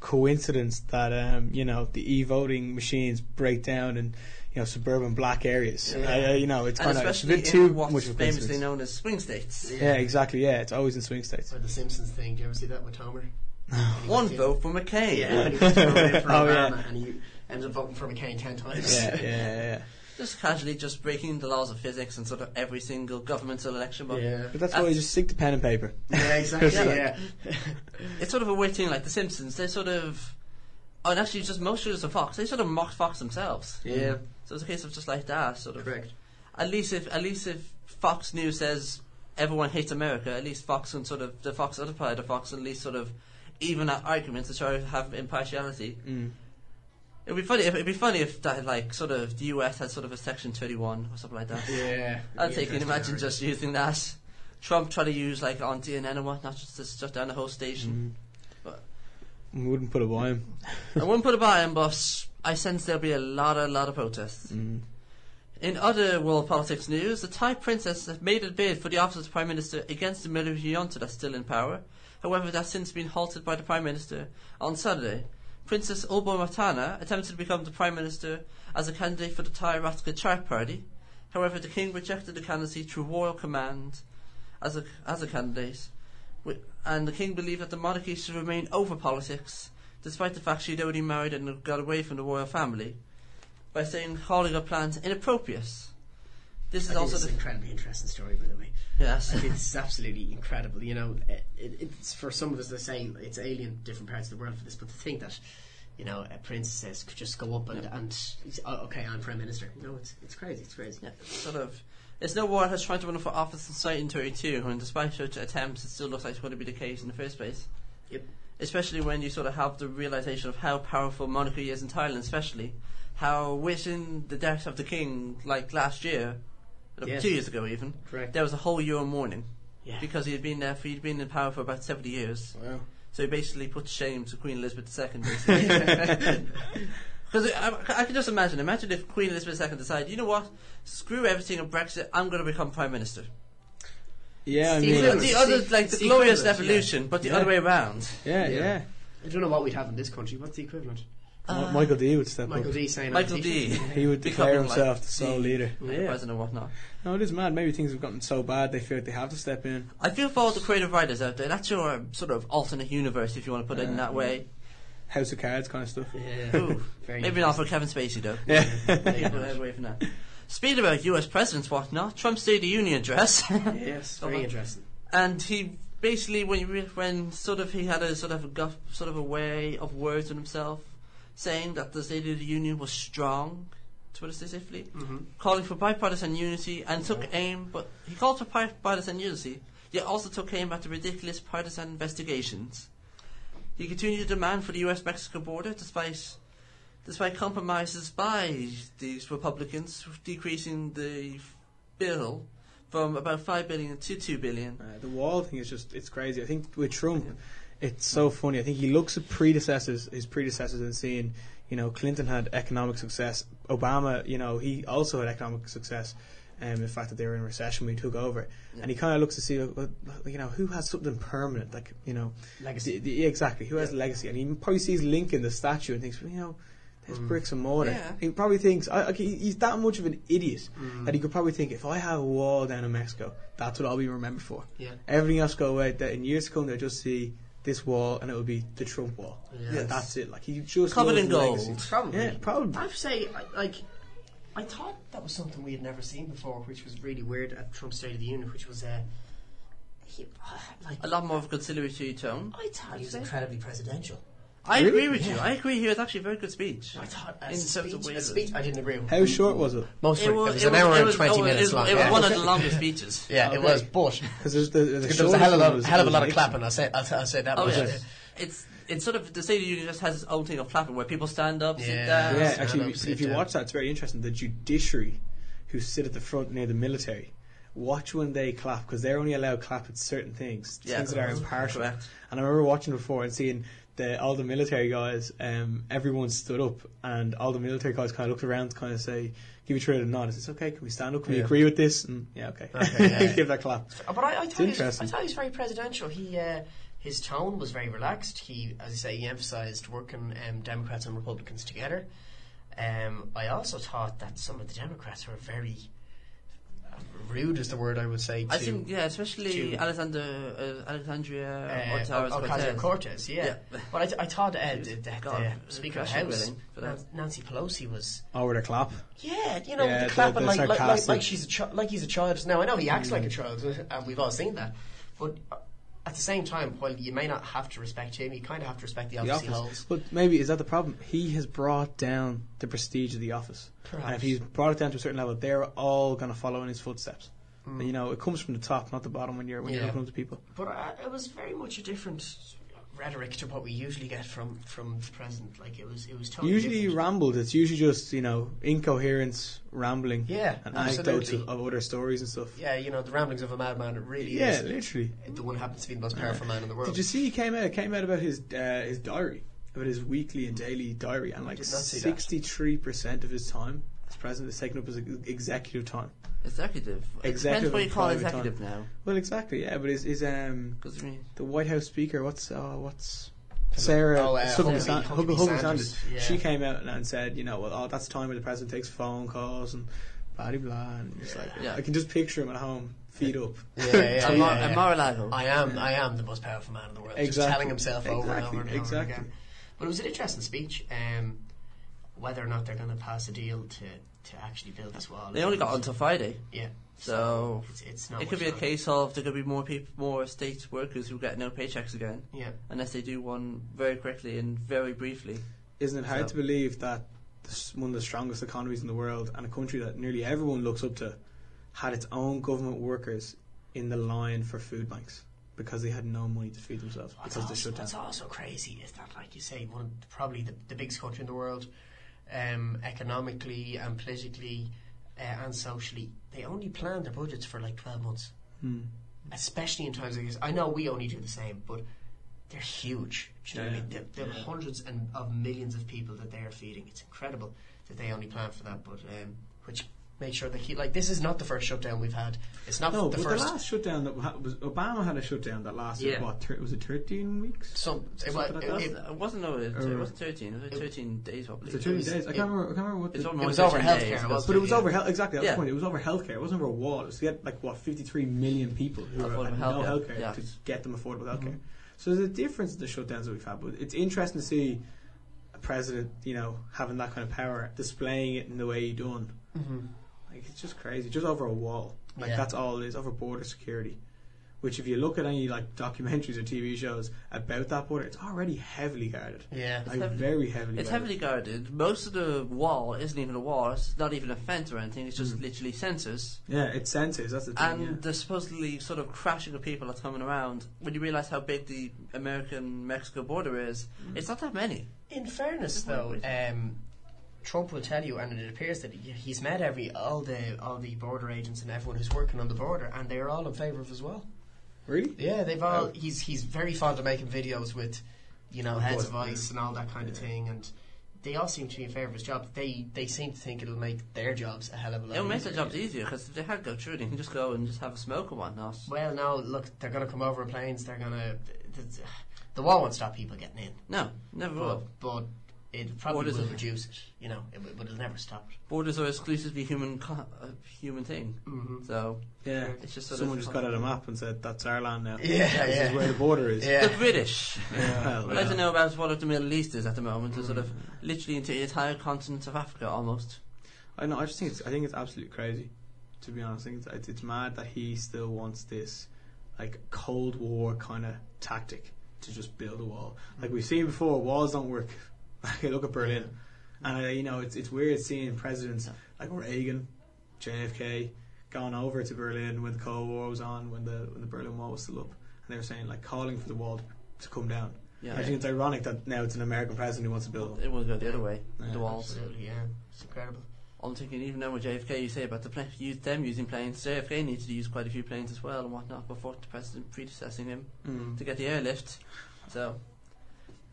coincidence that um, you know the e-voting machines break down in you know suburban black areas. Yeah. Uh, you know, it's kind of it's a especially bit too what's much of famously known as swing states. Yeah, exactly. Yeah, it's always in swing states. Or the Simpsons thing. Do you ever see that with Homer? (laughs) One vote for McCain. Yeah. when (laughs) he for Oh, Obama yeah. and he ends up voting for McCain ten times. Yeah, yeah, yeah. Just casually just breaking the laws of physics and sort of every single governmental election. But Yeah. But that's why you just stick to pen and paper. Yeah, exactly. (laughs) Yeah. yeah. it's sort of a weird thing, like The Simpsons, they sort of. Oh, and actually, just most shows of Fox, they sort of mocked Fox themselves. Yeah. So it's a case of just like that, sort of. Correct. At least if at least if Fox News says everyone hates America, at least Fox and sort of the Fox other part of Fox at least sort of even at arguments to try to have impartiality. Mm. It'd be funny. If, it'd be funny if that like sort of the US had sort of a Section Thirty One or something like that. Yeah. I'd say, can you imagine just using that? Trump try to use like on CNN and whatnot just to shut down the whole station. But- We wouldn't put it by him. I wouldn't put it by him, but I sense there'll be a lot, a lot of protests. Mm. In other world politics news, the Thai princess has made a bid for the office of Prime Minister against the military junta that's still in power. However, that's since been halted by the Prime Minister on Saturday. Princess Ubolratana attempted to become the Prime Minister as a candidate for the Thai Raksa Chart Party. However, the King rejected the candidacy through royal command as a, as a candidate. And the King believed that the monarchy should remain over politics, despite the fact she'd already married and got away from the royal family, by saying calling her plans inappropriate. This is I also the an incredibly interesting story, by the way. yes. I think this absolutely incredible. You know, it, it, it's for some of us to say it's alien, different parts of the world for this, but to think that, you know, a princess could just go up and, Yeah. and oh, okay, I'm prime minister. No, it's it's crazy. It's crazy. Yeah, sort of. It's no war has tried to run for office in 1932, and despite such attempts, it still looks like it's going to be the case in the first place. Yep. Especially when you sort of have the realization of how powerful monarchy is in Thailand, especially how within the death of the king, like last year, Yes. two years ago even, Correct. there was a whole year of mourning Yeah. because he had been there. For, he'd been in power for about seventy years. Wow. So he basically put shame to Queen Elizabeth II. (laughs) Basically, because I, I can just imagine. Imagine if Queen Elizabeth II decided, you know what, screw everything and Brexit. I'm going to become prime minister. Yeah, I mean, The, the other, like the the glorious equivalent, evolution, but the Yeah. other way around. yeah, Yeah. yeah. I don't know what we'd have in this country. What's the equivalent? Uh, Michael D would step Michael up. D saying Michael D. He would Becoming declare like himself the sole the- leader. like the president and whatnot. No, it is mad. Maybe things have gotten so bad they feel like they have to step in. I feel for all the creative writers out there. That's your um, sort of alternate universe, if you want to put it in that way. House of Cards kind of stuff. Yeah. Ooh, Very maybe not for Kevin Spacey though. Yeah. Keep away from that. Speaking about U.S. presidents, whatnot, Trump's State of the Union address, (laughs) Yes, very interesting. and he basically when when sort of he had a sort of a guff, sort of a way of words with himself, saying that the State of the Union was strong, to put it specifically, Mm-hmm. calling for bipartisan unity and took aim, but he called for bipartisan unity, yet also took aim at the ridiculous partisan investigations. He continued to demand for the U.S.-Mexico border, despite despite compromises by these Republicans, decreasing the bill from about five billion to two billion. Uh, the wall thing is just it's crazy. I think with Trump, it's so funny. I think he looks at predecessors, his predecessors, and seeing, you know, Clinton had economic success. Obama, you know, he also had economic success. Um, the fact that they were in recession when he took over, and he kind of looks to see, uh, you know, who has something permanent, like you know, Legacy. the, the, exactly, who has Yeah. legacy, and he probably sees Lincoln, the statue, and thinks, well, you know, there's Mm. bricks and mortar. Yeah. He probably thinks, I, he- he's that much of an idiot Mm. that he could probably think, if I have a wall down in Mexico, that's what I'll be remembered for. Yeah. Everything else go away. That in years to come, they'll just see this wall, and it will be the Trump wall. Yeah. And that's it. Like he just Covered loves in legacy. gold. Probably. Yeah, probably. I have to say, like, I thought that was something we had never seen before, which was really weird at Trump's State of the Union, which was, uh, he, uh, like, A lot more of a conciliatory tone. I thought he was incredibly presidential. I Really? agree with you. I agree. He was actually a very good speech. I thought, In as a terms of speech, way a of speech, I didn't agree with. How short was it? Most It it was, was, an hour it and was- 20 oh, minutes it was, long. It was yeah. one of the (laughs) longest speeches. yeah, it was, but Because (laughs) there's the, the there was a hell of, one a, was- hell of a lot of clapping. I'll say, I'll, t- I'll say that Oh much. yeah, it's it's sort of the State of the Union just has its own thing of clapping where people stand up, sit Yeah. down. Yeah, Stand actually, up, if you down. watch that, it's very interesting. The judiciary, who sit at the front near the military, watch when they clap because they're only allowed to clap at certain things, Yeah, things that are impartial. correct. And I remember watching before and seeing the all the military guys. Um, everyone stood up, and all the military guys kind of looked around, to kind of say, give each other a nod. Is this okay? Can we stand up? Can we agree with this? And yeah, okay. Okay, yeah, (laughs) yeah. give that clap. Uh, But I, I, thought he was, I thought he was very presidential. He, uh, his tone was very relaxed. He, as I say, he emphasised working um, Democrats and Republicans together. Um, I also thought that some of the Democrats were very rude, is the word I would say. To, I think yeah, especially to- Alexander uh, Alexandria uh, Ocasio Ocasio Cortez, yeah. Yeah. But I, I thought uh, the, the, God, the Speaker of the House, willing for that. Nan- Nancy Pelosi, was Over the clap. yeah, you know, Yeah, the the- clapping the like, like, like like she's a chi- like he's a child. Now I know he acts like a child, (laughs) and we've all seen that. But uh, at the same time, while you may not have to respect him, you kind of have to respect the The office he holds. But maybe is that the problem? He has brought down the prestige of the office. And if he's brought it down to a certain level, they're all going to follow in his footsteps. Mm. And, you know, it comes from the top, not the bottom when you're when you're looking up to people. But uh, it was very much a different rhetoric to what we usually get from from the present. Like it was, it was totally usually different. rambled. It's usually just you know incoherence, rambling, Yeah, and anecdotes of, of other stories and stuff. Yeah, you know the ramblings of a madman. It really Yeah, is. literally. The one who happens to be the most powerful man in the world. Did you see he came out? Came out about his uh, his diary, about his weekly and daily diary, and like did not see that. sixty three percent of his time president is taken up as executive time. Executive. It Executive depends what you call private executive now. Well, exactly, yeah. But his his um Because I mean, the White House speaker, what's uh, what's Sarah Oh, uh, Huckabee Huckabee- San- Huckabee Huckabee- Huckabee Sanders, Sanders. yeah. She came out and said, you know, well, oh, that's the time when the president takes phone calls and blah blah blah. And it's like, Yeah. I can just picture him at home, feet up. Yeah, yeah, (laughs) and yeah, Mar- yeah. and Mar-a-Lago. I am, I am the most powerful man in the world. Just Exactly. telling himself over and over and over exactly. again. But it was an interesting speech. Um, whether or not they're going to pass a deal to, to actually build this wall. They only got until Friday, Yeah. so It's, it's not it could much be a case of there could be more people, more state workers who get no paychecks again, Yeah. unless they do one very quickly and very briefly. Isn't it hard So- to believe that this, one of the strongest economies in the world and a country that nearly everyone looks up to had its own government workers in the line for food banks because they had no money to feed themselves What's because they also, shut down. what's also crazy is that, like you say, one of the, probably the, the biggest country in the world, um, economically and politically, uh, and socially, they only plan their budgets for like 12 months. Hmm. Especially in times like this. I know we only do the same, but they're huge. Do you know what I mean? They're, they're hundreds and of millions of people that they are feeding. It's incredible that they only plan for that, but um, which make sure they keep like this is not the first shutdown we've had. It's not No, the but first. the last shutdown that ha- was Obama had a shutdown that lasted Yeah. what? Thir- was it thirteen weeks? some it, Something like it- it- It wasn't no, it, it wasn't thirteen. It was It- thirteen days, probably. Was it thirteen was- days? I can't remember. I can't remember what. The, It was over healthcare, days, it but- was. but it was Yeah. over health. Exactly, that's Yeah. the point. It was over healthcare. It wasn't over a wall. It was to get like what fifty three million people who Affordable had no healthcare, healthcare yeah. to get them affordable healthcare. Mhm. So there's a difference in the shutdowns that we've had, but it's interesting to see a president, you know, having that kind of power, displaying it in the way he done. Mhm. Like it's just crazy, just over a wall. Like Yeah. that's all it is over border security. Which, if you look at any like documentaries or TV shows about that border, it's already heavily guarded. Yeah. Like heavily- very heavily. It's guarded. heavily guarded. Most of the wall isn't even a wall. It's not even a fence or anything. It's just Mm. literally sensors. Yeah, it's sensors. That's the thing. And yeah. the supposedly sort of crashing of people that's coming around. When you realise how big the American-Mexico border is, Mm. it's not that many. In fairness, though, um, Trump will tell you, and it appears that he- he's met every all the all the border agents and everyone who's working on the border, and they are all in favour of as well. Really? Yeah, they've all. Oh. He's he's very fond of making videos with, you know, heads of ICE and all that kind of thing, and they all seem to be in favour of his job. They they seem to think it'll make their jobs a hell of a lot. It'll make their easier. jobs easier because if they had to go through, they can just go and just have a smoke or whatnot. Well, no, look, they're going to come over in planes. They're going to. The, the wall won't stop people getting in, No, never but, will. but it probably Borders will are- reduce it. You know, it, will- but it'll never stop it. Borders are exclusively human, co- uh, human thing. Mm-hmm. So Yeah. it's just sort Someone of just got out a map and said, "That's our land now. Yeah, this yeah. is where the border is." Yeah. the British. Yeah, (laughs) I'd like to know about what the Middle East is at the moment. It's sort of Mm. literally into the entire continent of Africa almost. I know. I just think it's. I think it's absolutely crazy. To be honest, I think it's, it's, it's mad that he still wants this, like Cold War kind of tactic to just build a wall. Like we've seen before, walls don't work. Like (laughs) look at Berlin, and uh, you know it's it's weird seeing presidents like Reagan, JFK, gone over to Berlin when the Cold War was on, when the when the Berlin Wall was still up, and they were saying like calling for the wall to come down. Yeah, I think it's ironic that now it's an American president who wants to build one. it will go the other way. Yeah, the walls. Absolutely, yeah. It's incredible. I'm thinking even now with JFK, you say about the plane, use them using planes. JFK needs to use quite a few planes as well and whatnot before the president predecessing him Mm. to get the airlift. So,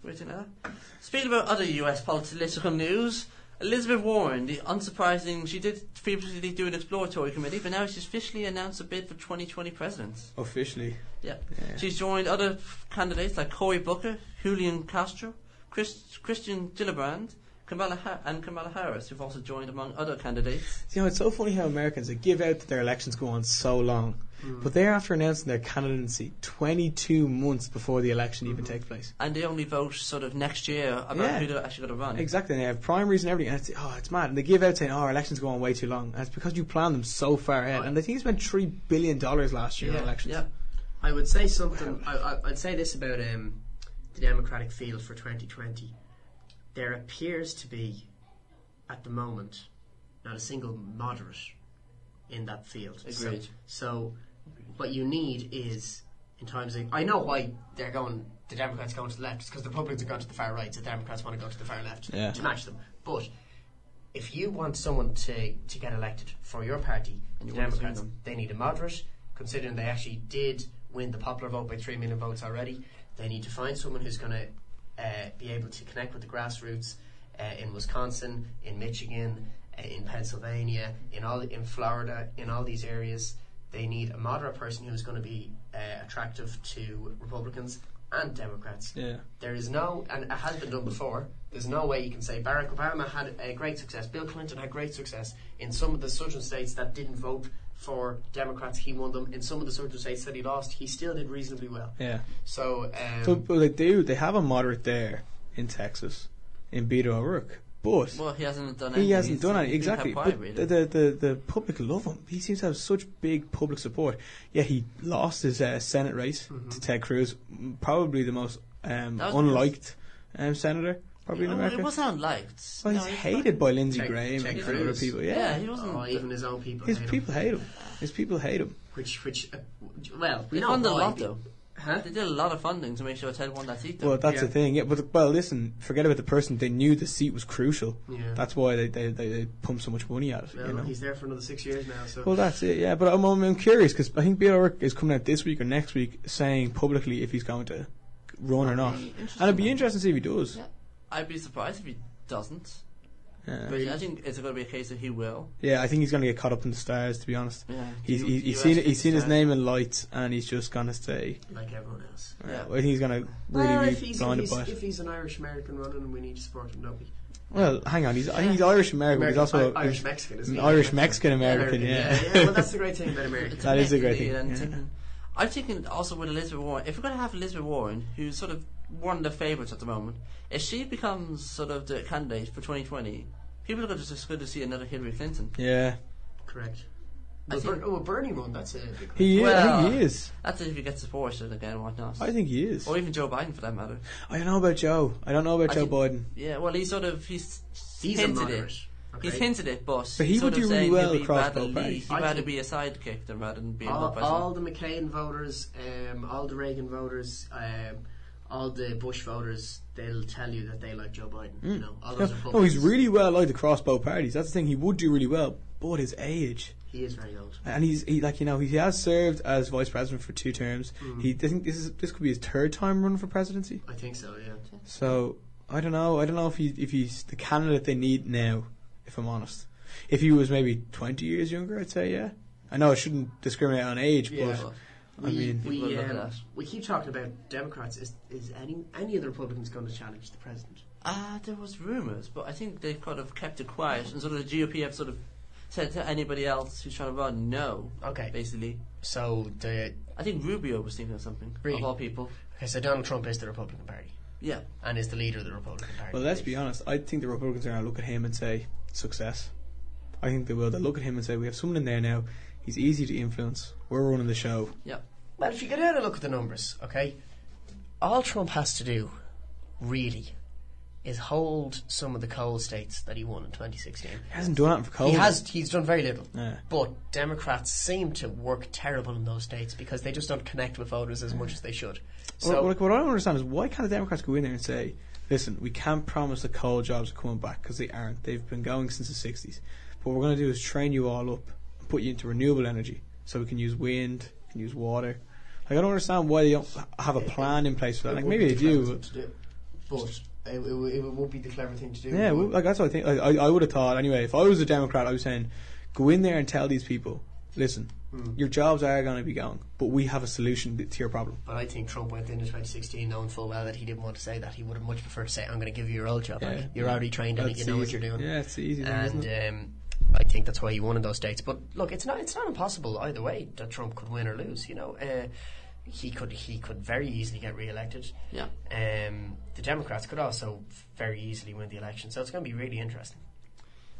weird thing like. Speaking about other US political news, Elizabeth Warren, the unsurprising, she did previously do an exploratory committee, but now she's officially announced a bid for 2020 president. Officially, Yeah. yeah. She's joined other f- candidates like Cory Booker, Julian Castro, Chris, Kirsten Gillibrand, Kamala ha- and Kamala Harris, who've also joined among other candidates. You know, it's so funny how Americans they give out that their elections go on so long, Mm. but they're after announcing their candidacy 22 months before the election even Mhm. takes place. And they only vote sort of next year about Yeah. who they're actually going to run. Exactly, and they have primaries and everything, and it's, oh, it's mad. And they give out saying, oh, our elections go on way too long. And it's because you plan them so far ahead. And I think he spent $3 billion last year Yeah, on elections. Yeah. I would say something. I, I, I'd say this about um, the Democratic field for 2020. There appears to be, at the moment, not a single moderate in that field. So- Agreed. So, what you need is, in times of, I know why they're going. The Democrats going to the left because the Republicans are going to the far right. So the Democrats want to go to the far left Yeah. to match them. But if you want someone to to get elected for your party, And the you want to swing Democrats, they need a moderate. Considering they actually did win the popular vote by three million votes already, they need to find someone who's going to uh, be able to connect with the grassroots uh, in Wisconsin, in Michigan, uh, in Pennsylvania, in all in Florida, in all these areas. They need a moderate person who's going to be uh, attractive to Republicans and Democrats. Yeah. There is no, and it has been done before. There's no way you can say Barack Obama had a great success. Bill Clinton had great success in some of the southern states that didn't vote for Democrats. He won them. In some of the southern states that he lost, he still did reasonably well. Yeah. So, um, So, but they do, they have a moderate there in Texas, in Beto O'Rourke. But Well, he hasn't done anything. he hasn't He's- done anything. Exactly. kept But really. the, the, the, the public love him. He seems to have such big public support. Yeah, he lost his uh, Senate race Mhm. to Ted Cruz, probably the most um, unliked um, senator, probably in Oh, America. It wasn't unliked. well, No, he's he's hated by Lindsey Ted- Graham Ted and Cruz. other people. Yeah, Yeah, he wasn't. oh, even his own people. his hate him. people hate him. His people hate him. Which, which, uh, well, we He know won a why. lot though. Huh? They did a lot of funding to make sure Ted won that seat. Though. Well, that's Yeah. the thing. Yeah, but well, listen, forget about the person. They knew the seat was crucial. Yeah. That's why they they, they, they pumped so much money at it. well, you know. he's there for another six years now, so. Well, that's it. Yeah, but I'm I'm, I'm curious because I think Bill O'Rourke is coming out this week or next week saying publicly if he's going to run or not, and it'd be interesting to see if he does. Yeah. I'd be surprised if he doesn't. Yeah. But I think it's going to be a case that he will. Yeah, I think he's going to get caught up in the stars. To be honest, Yeah. he's You- he's, you seen he's seen his name in lights, and he's just going to stay. like everyone else. Uh, Yeah. I think he's going to really well, be if he's, if, blinded he's, by it. if he's an Irish American running, we need to support him, don't we? Well, hang on, he's I think he's Irish American, but he's also Irish Mexican, isn't he? Irish Mexican American. yeah. Yeah. yeah. Well, that's the great thing about (laughs) America. That is a great thing, yeah. I'm thinking also with Elizabeth Warren. If we're going to have Elizabeth Warren, who's sort of one of the favourites at the moment, if she becomes sort of the candidate for 2020, people are going to just good to see another Hillary Clinton. yeah, Correct. I Well, think- Ber- oh, a Bernie run, that's it. he is. I Well, think he is. That's if he gets supported again and whatnot. I think he is. or even Joe Biden for that matter. I don't know about Joe. I don't know about I Joe think- Biden. Yeah, well, he's sort of he's, He's a hinted moderate. it. Okay. He's hinted it, but, But he he's would of do really saying well he'd be across rather both lead- parties. He'd I rather think- be a sidekick than rather than being all, the all the McCain voters, um, all the Reagan voters, um, all the Bush voters, they'll tell you that they like Joe Biden. You know, all those (laughs) No, Republicans. no, he's really well liked across both parties. That's the thing. He would do really well, but his age, He is very old. and he's he like you know he has served as vice president for two terms. Mm. He I think this is this could be his third time running for presidency. I think so. Yeah. So I don't know. I don't know if he if he's the candidate they need now. If I'm honest, if he was maybe 20 years younger, I'd say yeah. I know I shouldn't discriminate on age, Yeah. but I We, mean- we, look um, that. we keep talking about Democrats. Is is any any of the Republicans going to challenge the president? Ah, there was rumours, but I think they've kind of kept it quiet, and sort of the GOP have sort of said to anybody else who's trying to run, no, Okay. basically. So the I think Rubio was thinking of something, Really? of all people. okay, so Donald Trump is the Republican Party Yeah, and is the leader of the Republican Party. well, let's be honest. I think the Republicans are going to look at him and say success. I think they will. They'll look at him and say we have someone in there now. He's easy to influence. We're running the show. yeah. Well, if you go down and look at the numbers, okay, all Trump has to do, really, is hold some of the coal states that he won in 2016. He hasn't done that for COVID. He has. He's done very little. Yeah. But Democrats seem to work terrible in those states because they just don't connect with voters as much as they should. Well, So what, what I don't understand is why can't the Democrats go in there and say, "Listen, we can't promise the coal jobs are coming back because they aren't. They've been going since the '60s. But what we're going to do is train you all up and put you into renewable energy, so we can use wind, we can use water. Like I don't understand why they don't have a plan in place for that. Like maybe would they do. clever do. But it, it, it won't be the clever thing to do. Yeah, well, like that's what I think. Like, I I would have thought anyway. If I was a Democrat, I was saying, go in there and tell these people, listen, Hmm. your jobs are going to be gone, but we have a solution to your problem. But I think Trump went in into 2016 knowing full well that he didn't want to say that. He would have much preferred to say, "I'm going to give you your old job. Yeah. back. You're already trained on it. You That's know what you're doing." Yeah, it's easy thing, and isn't it? um, I think that's why he won in those states. But look, it's not it's not impossible either way that Trump could win or lose. You know, uh, he could he could very easily get re-elected. Yeah. Um, the Democrats could also very easily win the election. So it's going to be really interesting.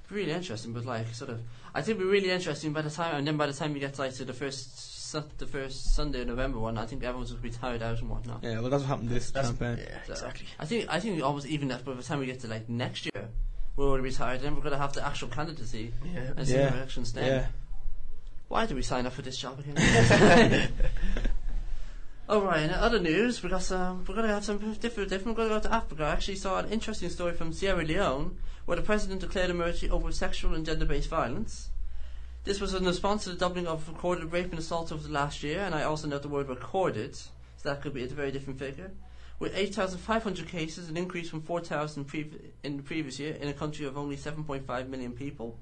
Really interesting, but like sort of, I think it'll be really interesting by the time, and then by the time you get like to the first, the first Sunday of November one, I think everyone's going to be tired out and whatnot. Yeah, well, that's what happened this That's- campaign. yeah, So, exactly. I think I think almost even that by the time we get to like next year, we're already retired. Then we're going to have the actual candidacy Yeah. and see Yeah. the elections then. Yeah. Why do we sign up for this job again? (laughs) (laughs) All right. in other news, we got some. We're going to have some different. different. We're going to go to Africa. I actually saw an interesting story from Sierra Leone, where the president declared a emergency over sexual and gender-based violence. This was in response to the doubling of recorded rape and assault over the last year, and I also note the word recorded, so that could be a very different figure. With 8,500 cases, an increase from 4,000 prev- in the previous year in a country of only 7.5 million people.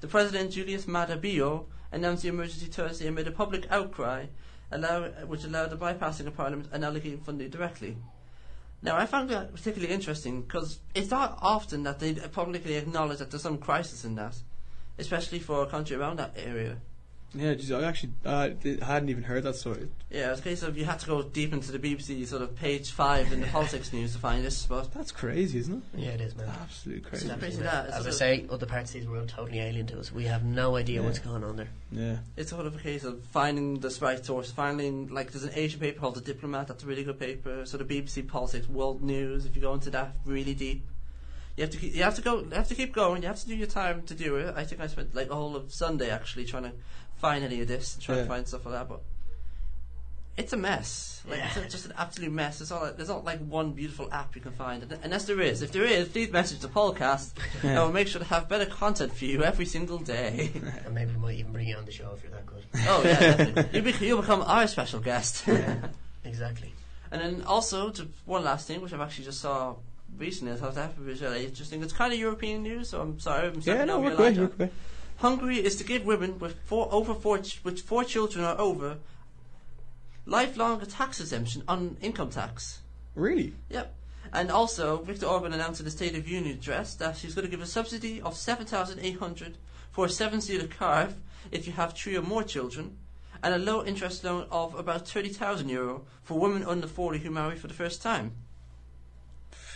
The President Julius Maada Bio announced the emergency Thursday amid a public outcry, allow, which allowed the bypassing of Parliament and allocating funding directly. Now, I found that particularly interesting because it's not often that they publicly acknowledge that there's some crisis in that, especially for a country around that area. Yeah, geez, I actually uh, I hadn't even heard that story. Yeah, it's a case of you had to go deep into the BBC sort of page five in the politics news to find this spot. That's crazy, isn't it? Yeah, it is, man. Absolutely crazy. It's crazy that. It's As I say, other parts of the world totally alien to us. We have no idea Yeah. what's going on there. Yeah. It's sort of a case of finding the right source, finding like there's an Asian paper called The Diplomat. That's a really good paper. So the BBC Politics, World News. If you go into that really deep, you have to keep, you have to go, you have to keep going. You have to do your time to do it. I think I spent like a whole of Sunday actually trying to find any of this, trying Yeah. to find stuff like that. But it's a mess. Like it's just an absolute mess. It's not like, there's not like one beautiful app you can find, And- unless there is. If there is, please message the podcast, (laughs) and we'll make sure to have better content for you every single day. (laughs) And maybe we might even bring you on the show if you're that good. (laughs) oh yeah, you'll, be, you'll become our special guest. yeah, exactly. And then also, to one last thing, which I've actually just saw recently, I thought that was really interesting. It's kind of European news, so I'm sorry. I'm Yeah, stepping no, we're your great. We're John. great. Hungary is to give women with four over four with four children or over lifelong tax exemption on income tax. Really? Yep. And also, Viktor Orban announced in the State of Union address that he's going to give a subsidy of 7,800 for a seven-seater car if you have three or more children, and a low interest loan of about 30,000 euro for women under 40 who marry for the first time.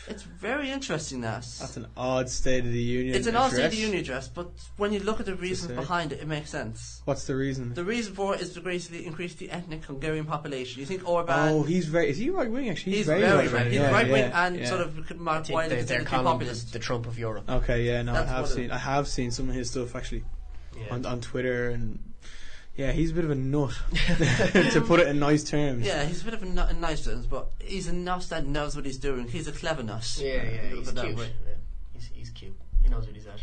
It's very interesting that. That's an odd State of the Union. it's an odd State of the. Union address, but when you look at the reasons behind it, it makes sense. What's the reason? The reason for it is to basically increase the ethnic Hungarian population. You think Orban oh, he's very. Is he right wing? Actually, He's, he's, very, right right. wing. He's yeah, right wing yeah, and yeah. sort of I think widely they, they're considered to be calling him populist. the Trump of Europe. Okay, yeah, no, That's I have seen. I have seen some of his stuff actually Yeah. on on Twitter, and yeah, he's a bit of a nut, (laughs) to put it in nice terms. Yeah, he's a bit of a nut in nice terms, but he's a nut that knows what he's doing. He's a clever nut. yeah, yeah, he's that cute. way. Yeah, he's, he's cute. He knows what he's at.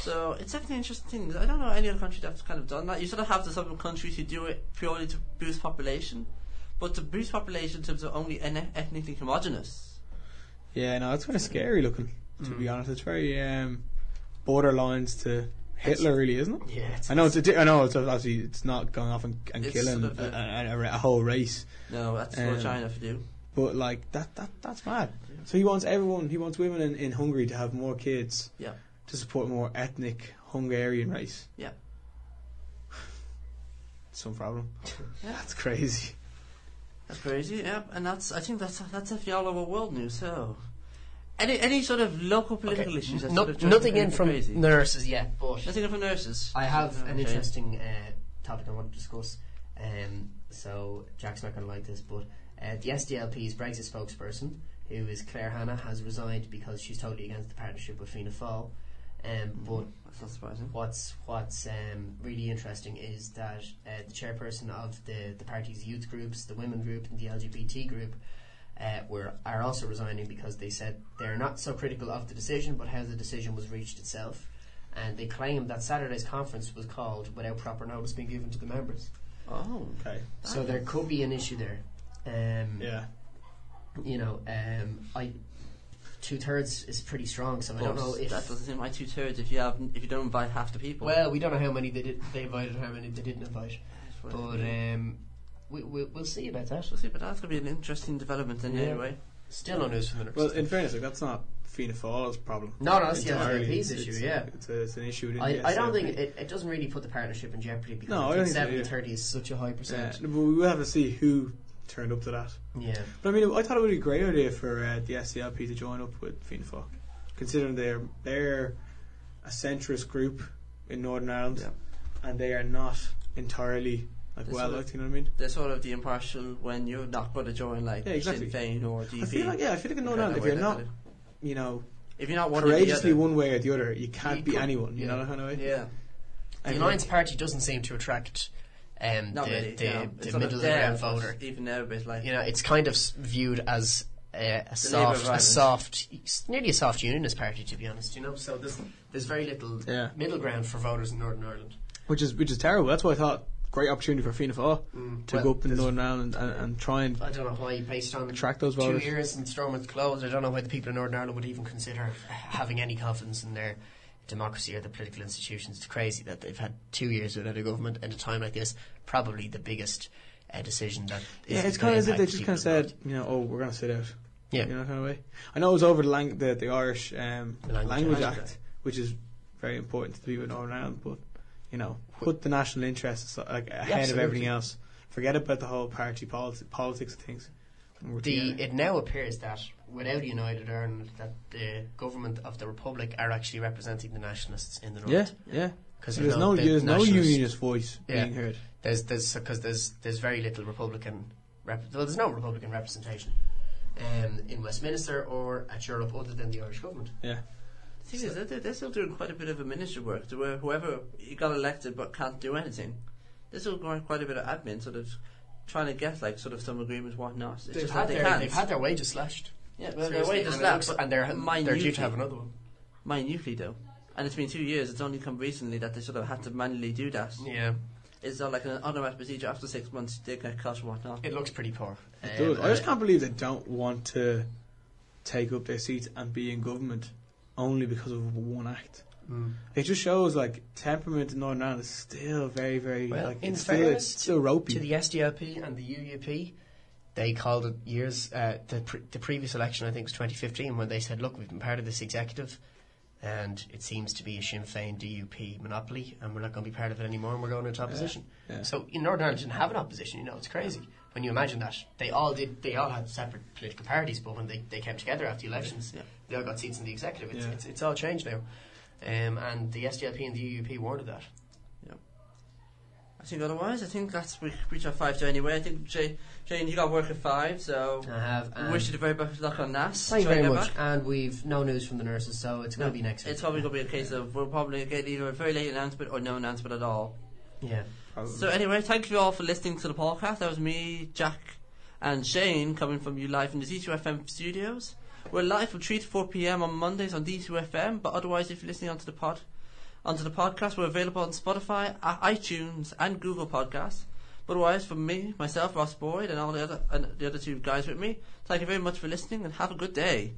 So it's definitely interesting things. I don't know any other country that's kind of done that. You sort of have the some countries who do it purely to boost population, but to boost population in terms of only en- ethnically homogenous. Yeah, no, it's kind of scary looking. To be honest, it's very um, borderlines to Hitler, really, isn't it? Yeah, I know it's a di- I know it's obviously it's not going off and, and It's killing sort of a- a, a, whole race, No, that's Um, what China to do. but like that that that's mad. So he wants everyone, he wants women in, in Hungary to have more kids, Yeah. to support more ethnic Hungarian race. Yeah. (sighs) Some problem. (laughs) Yeah. That's crazy. That's crazy, yeah, and that's I think that's that's definitely all over world news. So, any any sort of local political issues? That's No, sort of driving nothing in people from crazy? nurses yet, but Nothing in from nurses. I have an Okay. interesting uh, topic I want to discuss. Um, so Jack's not going to like this, but uh, the SDLP's Brexit spokesperson, who is Claire Hanna, has resigned because she's totally against the partnership with Fianna Fáil. Um, but That's not surprising. what's what's um, really interesting is that uh, the chairperson of the, the party's youth groups, the women group, and the LGBT group. Uh, were are also resigning because they said they're not so critical of the decision, but how the decision was reached itself, and they claim that Saturday's conference was called without proper notice being given to the members. Oh, Okay. So there could be an issue there. Um, Yeah. You know, um, I two thirds is pretty strong, so I don't know if that doesn't seem like two thirds if you have if you don't invite half the people. Well, we don't know how many they did, they invited, how many they didn't invite, But, but um, we, we we'll see about that. we'll see, but that's going to be an interesting development in Yeah. anyway. Still no news from the Well, in fairness, like that's not Fianna Fáil's problem. No, no, that's the Entirely. SDLP's It's- issue. it's- Yeah, It's, a, it's an issue. I, I don't think it, it doesn't really put the partnership in jeopardy because No, I I think think so 70 30 is such a high Yeah, percent. but we will have to see who turned up to that. Yeah, But I mean, I thought it would be a great idea for uh, the SDLP to join up with Fianna Fáil, considering they're they're a centrist group in Northern Ireland, Yeah. and they are not entirely like They're well sort of- liked. You know what I mean? They're sort of the impartial when you're not going to join like Yeah, exactly. Sinn Féin or DUP. I feel like yeah, I feel like in Northern Ireland, if you're not, they you know, if you're not one or the courageously other. one way or the other, you can't You be could- anyone. You yeah. know that kind of way. yeah, the Alliance Party doesn't seem to attract um, not the, really. the, no. the middle of the ground voter. Even now, a bit like You know, it's kind of viewed as a, a soft, a soft, nearly a soft unionist party, to be honest. You know, so there's there's very little Yeah. middle ground for voters in Northern Ireland. which is which is terrible. That's why I thought great opportunity for Fianna Fáil to Well, go up in Northern Ireland and, and try and I don't know why, based on attract those two voters. years and Stormont closed, I don't know why the people in Northern Ireland would even consider having any confidence in their democracy or the political institutions. It's crazy that they've had two years without a government at a time like this. Probably the biggest uh, decision that. Yeah, it's kind of as if they just kind of said, you know, oh, we're going to sit out. Yeah. You know, kind of way. I know it was over the lang- the, the Irish um, The Language Language, Act. Act, which is very important to the people in Northern Ireland, but, you know, put the national interests like, ahead of everything else. Forget about the whole party politi- politics of things. The, it now appears that without United Ireland, that the government of the Republic are actually representing the nationalists in the north. yeah. yeah. because There's no, the there's no unionist voice Yeah. being heard. There's there's because there's there's very little Republican rep- well there's no Republican representation um, in Westminster or at Europe other than the Irish government. Yeah. The thing is, they're, they're still doing quite a bit of administrative work. To where whoever you got elected but can't do anything, they're still doing quite a bit of admin, sort of trying to get like sort of some agreements, whatnot. It's They've just had, they their, can't. they've had their wages slashed. yeah, but their wages and, it slap, looks- but and they're, they're due minutely. to have another one. minutely though. And it's been two years. It's only come recently that they sort of had to manually do that. Yeah, It's not like an automatic procedure. After six months, they get cut and whatnot. it looks pretty poor. It Um, does. I just can't believe they don't want to take up their seats and be in government only because of one act. mm. It just shows like temperament in Northern Ireland is still very, very Well, like in it's still it's still ropey. to the SDLP and the UUP, they called it years. Uh, the pre- the previous election, I think, was 2015, when they said, "Look, we've been part of this executive, and it seems to be a Sinn Féin DUP monopoly, and we're not going to be part of it anymore, and we're going into opposition." yeah. So in Northern Ireland, didn't have an opposition. You know, it's crazy when you imagine that they all did. They all had separate political parties, but when they, they came together after the elections, Yeah. They all got seats in the executive. It's, Yeah. it's, it's all changed now, um, and the SDLP and the UUP warned of that. I think otherwise, I think that's we reach our five to anyway. I think Jay, Jane, you got work at five, so I have. we and wish you the very best luck on that. Thank you very much. back. And we've no news from the nurses, so it's going No, to be next week. It's probably going to be a case of we'll probably get either a very late announcement or no announcement at all. yeah. Probably. So anyway, thank you all for listening to the podcast. That was me, Jack, and Shane coming from you live from the D2FM studios. We're live from 3 to 4 p.m. on Mondays on D2FM, but otherwise, if you're listening onto the pod, onto the podcast, we're available on Spotify, iTunes, and Google Podcasts. But otherwise, from me, myself, Ross Boyd, and all the other and the other two guys with me, thank you very much for listening, and have a good day.